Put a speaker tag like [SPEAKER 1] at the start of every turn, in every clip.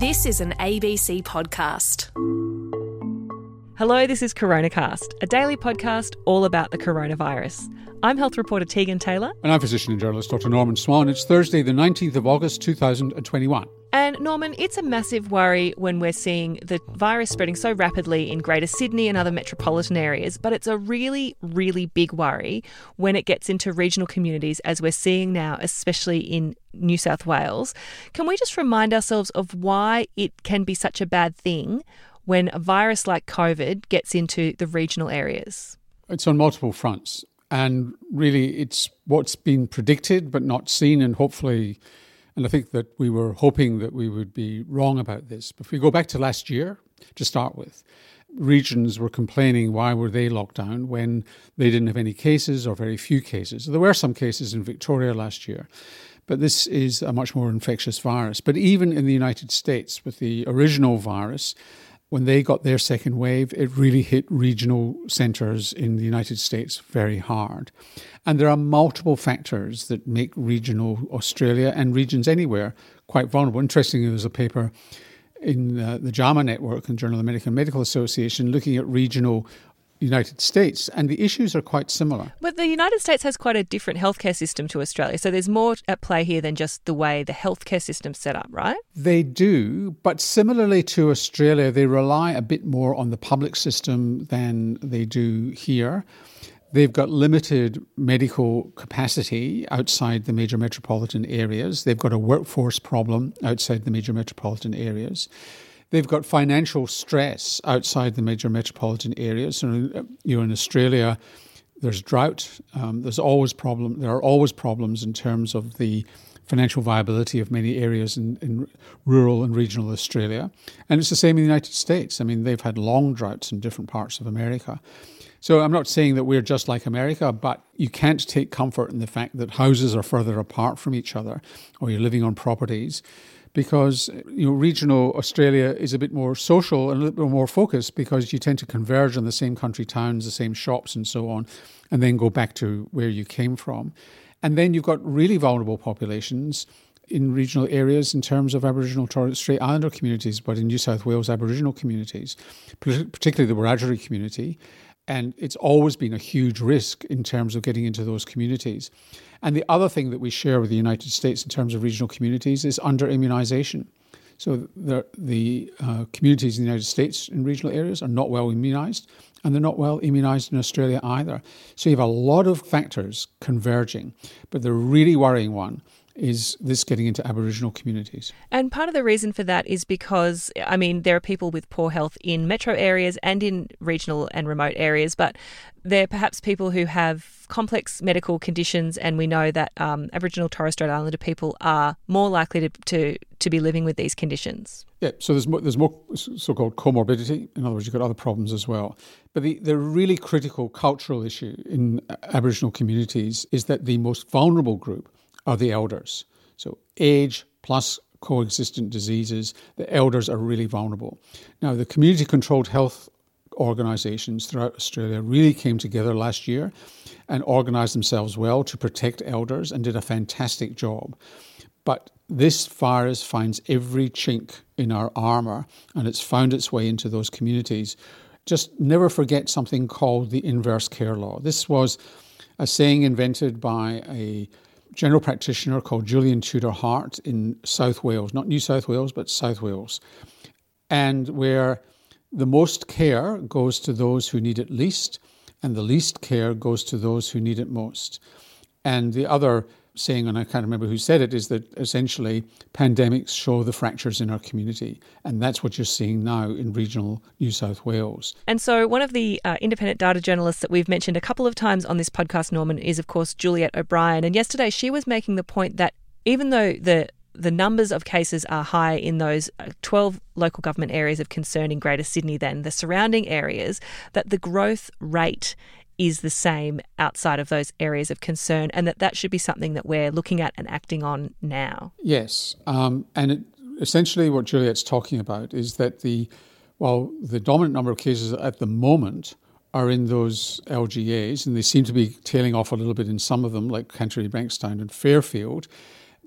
[SPEAKER 1] This is an ABC podcast.
[SPEAKER 2] Hello, this is CoronaCast, a daily podcast all about the coronavirus. I'm health reporter Tegan Taylor.
[SPEAKER 3] And I'm physician and journalist Dr. Norman Swan. It's Thursday, the 19th of August, 2021.
[SPEAKER 2] And Norman, it's a massive worry when we're seeing the virus spreading so rapidly in Greater Sydney and other metropolitan areas, but it's a really, really big worry when it gets into regional communities, as we're seeing now, especially in New South Wales. Can we just remind ourselves of why it can be such a bad thing when a virus like COVID gets into the regional areas?
[SPEAKER 3] It's on multiple fronts. And really, it's what's been predicted but not seen, and hopefully, and I think that we were hoping that we would be wrong about this. But if we go back to last year to start with, regions were complaining why were they locked down when they didn't have any cases or very few cases. There were some cases in Victoria last year, but this is a much more infectious virus. But even in the United States, with the original virus, when they got their second wave, it really hit regional centres in the United States very hard. And there are multiple factors that make regional Australia and regions anywhere quite vulnerable. Interestingly, there's a paper in uh, the JAMA network and Journal of the American Medical Association looking at regional United States, and the issues are quite similar.
[SPEAKER 2] But the United States has quite a different healthcare system to Australia, so there's more at play here than just the way the healthcare system's set up, right?
[SPEAKER 3] They do, but similarly to Australia, they rely a bit more on the public system than they do here. They've got limited medical capacity outside the major metropolitan areas. They've got a workforce problem outside the major metropolitan areas. They've got financial stress outside the major metropolitan areas. So, you know, in Australia, there's drought. Um, there's always problem. There are always problems in terms of the financial viability of many areas in, in, rural and regional Australia. And it's the same in the United States. I mean, they've had long droughts in different parts of America. So I'm not saying that we're just like America, but you can't take comfort in the fact that houses are further apart from each other or you're living on properties because eh, you know regional Australia is a bit more social and a little bit more focused because you tend to converge on the same country towns, the same shops, and so on, and then go back to where you came from. And then you've got really vulnerable populations in regional areas in terms of Aboriginal Torres Strait Islander communities, but in New South Wales, Aboriginal communities, particularly the Wiradjuri community. And it's always been a huge risk in terms of getting into those communities. And the other thing that we share with the United States in terms of regional communities is under immunization. So the, the uh, communities in the United States in regional areas are not well immunized, and they're not well immunized in Australia either. So you have a lot of factors converging. But the really worrying one is this getting into Aboriginal communities.
[SPEAKER 2] And part of the reason for that is because, I mean, there are people with poor health in metro areas and in regional and remote areas, but they're perhaps people who have complex medical conditions, and we know that um, Aboriginal Torres Strait Islander people are more likely to, to, to be living with these conditions.
[SPEAKER 3] Yeah, so there's more, there's more so-called comorbidity. In other words, you've got other problems as well. But the, the really critical cultural issue in Aboriginal communities is that the most vulnerable group are the elders. So age plus coexistent diseases, the elders are really vulnerable. Now, the community controlled health organisations throughout Australia really came together last year and organised themselves well to protect elders and did a fantastic job. But this virus finds every chink in our armour and it's found its way into those communities. Just never forget something called the inverse care law. This was a saying invented by a general practitioner called Julian Tudor Hart in South Wales, not New South Wales, but South Wales, and where the most care goes to those who need it least, and the least care goes to those who need it most. And the other saying, and I can't remember who said it, is that essentially pandemics show the fractures in our community. And that's what you're seeing now in regional New South Wales.
[SPEAKER 2] And so, one of the uh, independent data journalists that we've mentioned a couple of times on this podcast, Norman, is of course Juliette O'Brien. And yesterday she was making the point that even though the the numbers of cases are high in those uh, 12 local government areas of concern in Greater Sydney than the surrounding areas, that the growth rate is the same outside of those areas of concern, and that that should be something that we're looking at and acting on now.
[SPEAKER 3] Yes, um, and it, essentially what Juliette's talking about is that the while the dominant number of cases at the moment are in those LGAs, and they seem to be tailing off a little bit in some of them, like Canterbury, Bankstown, and Fairfield.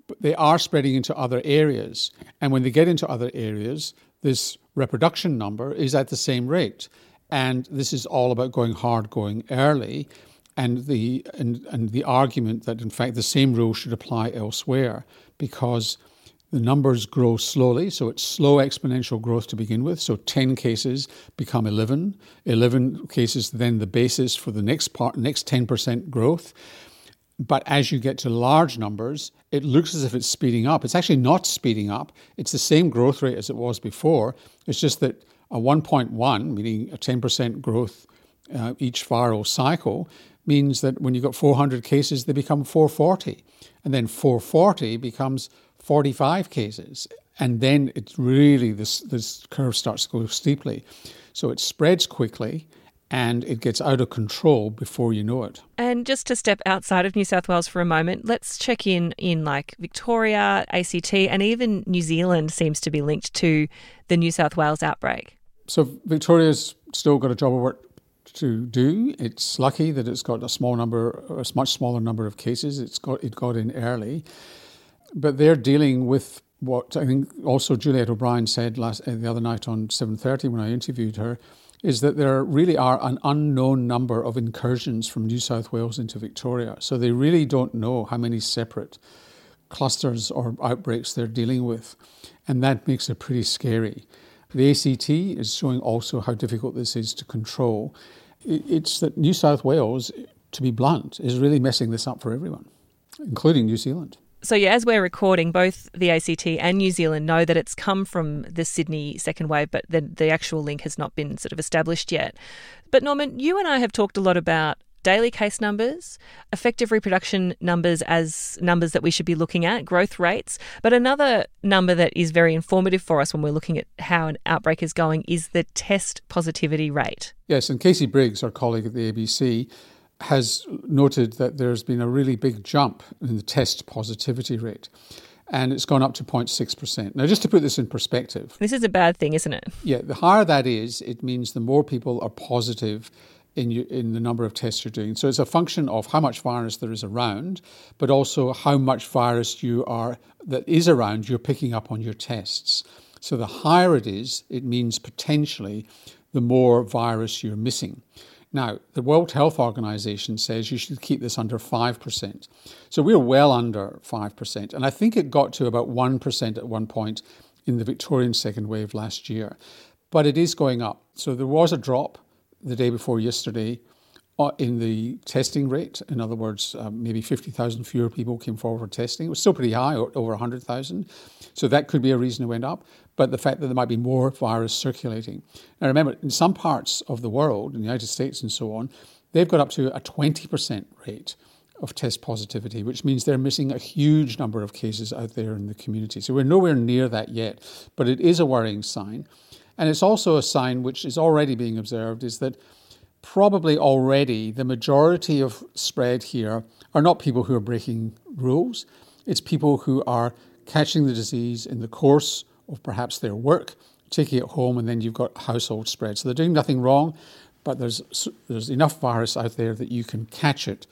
[SPEAKER 3] But they are spreading into other areas. And when they get into other areas, this reproduction number is at the same rate. And this is all about going hard, going early, and the and, and the argument that in fact the same rule should apply elsewhere because the numbers grow slowly, so it's slow exponential growth to begin with. So 10 cases become 11. 11 cases then the basis for the next part, next 10% growth. But as you get to large numbers, it looks as if it's speeding up. It's actually not speeding up. It's the same growth rate as it was before. It's just that a 1.1, meaning a 10% growth uh, each viral cycle, means that when you've got 400 cases, they become 440. And then 440 becomes 45 cases. And then it's really, this, this curve starts to go steeply. So it spreads quickly and it gets out of control before you know it.
[SPEAKER 2] And just to step outside of New South Wales for a moment, let's check in in like Victoria, ACT, and even New Zealand seems to be linked to the New South Wales outbreak.
[SPEAKER 3] So Victoria's still got a job of work to do. It's lucky that it's got a small number, a much smaller number of cases. It's got it got in early, but they're dealing with what I think also Juliette O'Brien said last uh, the other night on seven thirty when I interviewed her, is that there really are an unknown number of incursions from New South Wales into Victoria. So they really don't know how many separate clusters or outbreaks they're dealing with, and that makes it pretty scary. The ACT is showing also how difficult this is to control. It's that New South Wales, to be blunt, is really messing this up for everyone, including New Zealand.
[SPEAKER 2] So, yeah, as we're recording, both the ACT and New Zealand know that it's come from the Sydney second wave, but the, the actual link has not been sort of established yet. But, Norman, you and I have talked a lot about daily case numbers, effective reproduction numbers as numbers that we should be looking at, growth rates. But another number that is very informative for us when we're looking at how an outbreak is going is the test positivity rate.
[SPEAKER 3] Yes, and Casey Briggs, our colleague at the ABC, has noted that there's been a really big jump in the test positivity rate and it's gone up to 0.6%. Now, just to put this in perspective,
[SPEAKER 2] this is a bad thing, isn't it?
[SPEAKER 3] Yeah, the higher that is, it means the more people are positive in, you, in the number of tests you're doing. So it's a function of how much virus there is around, but also how much virus you are that is around you're picking up on your tests. So the higher it is, it means potentially the more virus you're missing. Now, the World Health Organization says you should keep this under 5%. So we're well under 5%. And I think it got to about 1% at one point in the Victorian second wave last year. But it is going up. So there was a drop the day before yesterday uh, in the testing rate. In other words, uh, maybe 50,000 fewer people came forward for testing. It was still pretty high, over 100,000. So that could be a reason it went up. But the fact that there might be more virus circulating. Now, remember, in some parts of the world, in the United States and so on, they've got up to a 20% rate of test positivity, which means they're missing a huge number of cases out there in the community. So we're nowhere near that yet, but it is a worrying sign. And it's also a sign which is already being observed is that probably already the majority of spread here are not people who are breaking rules. It's people who are catching the disease in the course of perhaps their work, taking it home, and then you've got household spread. So they're doing nothing wrong, but there's, there's enough virus out there that you can catch it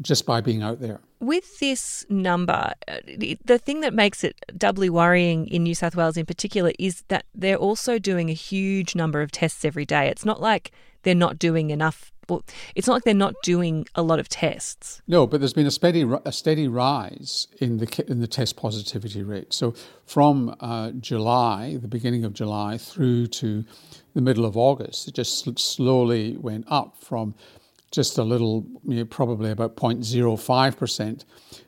[SPEAKER 3] just by being out there.
[SPEAKER 2] With this number, uh, the thing that makes it doubly worrying in New South Wales in particular is that they're also doing a huge number of tests every day. It's not like they're not doing enough. Well, it's not like they're not doing a lot of tests.
[SPEAKER 3] No, but there's been a steady a steady rise in the in the test positivity rate. So from uh, July, the beginning of July, through to the middle of August, it just slowly went up from just a little, you know, probably about 0.05%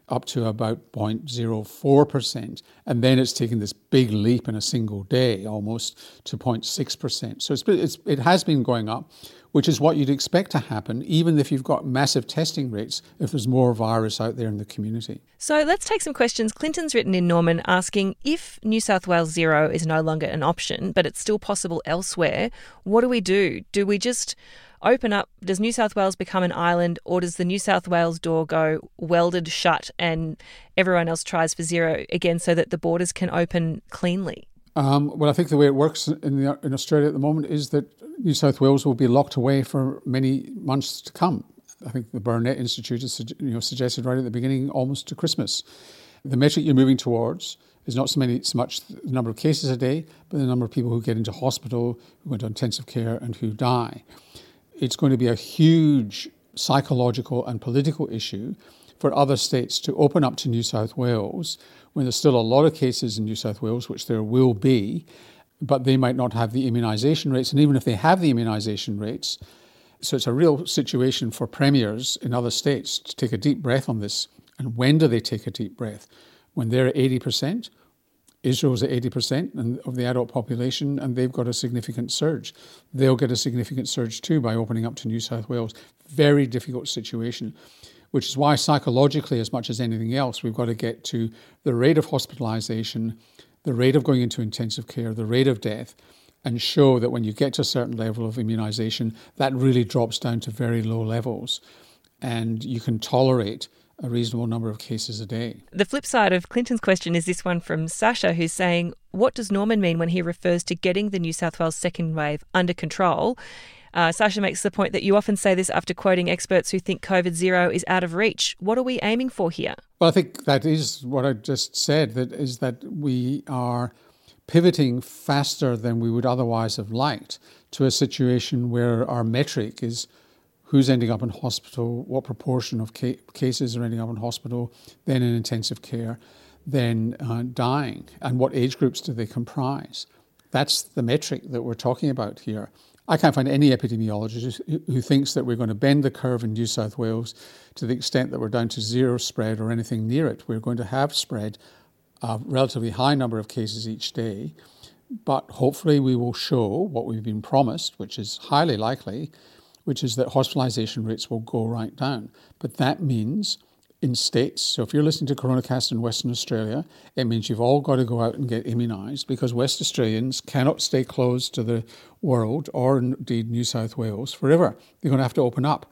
[SPEAKER 3] up to about 0.04%. And then it's taken this big leap in a single day almost to 0.6%. So it's, it's, it has been going up, which is what you'd expect to happen, even if you've got massive testing rates, if there's more virus out there in the community.
[SPEAKER 2] So let's take some questions. Clinton's written in Norman asking if New South Wales zero is no longer an option, but it's still possible elsewhere, what do we do? Do we just open up, does New South Wales become an island or does the New South Wales door go welded shut and everyone else tries for zero again so that the borders can open cleanly?
[SPEAKER 3] Um, well, I think the way it works in, the, in Australia at the moment is that New South Wales will be locked away for many months to come. I think the Burnet Institute has you know, suggested right at the beginning, almost to Christmas. The metric you're moving towards is not so, many, so much the number of cases a day, but the number of people who get into hospital, who go into intensive care, and who die. It's going to be a huge psychological and political issue for other states to open up to New South Wales when there's still a lot of cases in New South Wales, which there will be, but they might not have the immunisation rates. And even if they have the immunisation rates, so it's a real situation for premiers in other states to take a deep breath on this. And when do they take a deep breath? When they're at 80%? Israel's at 80% of the adult population, and they've got a significant surge. They'll get a significant surge too by opening up to New South Wales. Very difficult situation, which is why psychologically, as much as anything else, we've got to get to the rate of hospitalization, the rate of going into intensive care, the rate of death, and show that when you get to a certain level of immunization, that really drops down to very low levels. And you can tolerate a reasonable number of cases a day.
[SPEAKER 2] The flip side of Clinton's question is this one from Sasha, who's saying, What does Norman mean when he refers to getting the New South Wales second wave under control? Uh, Sasha makes the point that you often say this after quoting experts who think COVID zero is out of reach. What are we aiming for here?
[SPEAKER 3] Well, I think that is what I just said. That is that we are pivoting faster than we would otherwise have liked to a situation where our metric is who's ending up in hospital, what proportion of ca- cases are ending up in hospital, then in intensive care, then uh, dying, and what age groups do they comprise. That's the metric that we're talking about here. I can't find any epidemiologist who thinks that we're going to bend the curve in New South Wales to the extent that we're down to zero spread or anything near it. We're going to have spread a relatively high number of cases each day, but hopefully we will show what we've been promised, which is highly likely, which is that hospitalization rates will go right down. But that means in states, so if you're listening to CoronaCast in Western Australia, it means you've all got to go out and get immunised because West Australians cannot stay closed to the world or indeed New South Wales forever. They're going to have to open up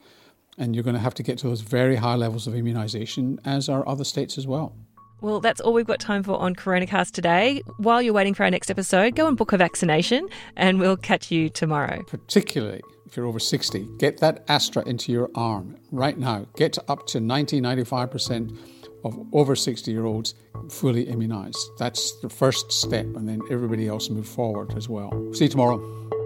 [SPEAKER 3] and you're going to have to get to those very high levels of immunisation, as are other states as well.
[SPEAKER 2] Well, that's all we've got time for on CoronaCast today. While you're waiting for our next episode, go and book a vaccination, and we'll catch you tomorrow.
[SPEAKER 3] Particularly if you're over 60, get that Astra into your arm right now. Get up to 90 95% of over 60 year olds fully immunized. That's the first step, and then everybody else move forward as well. See you tomorrow.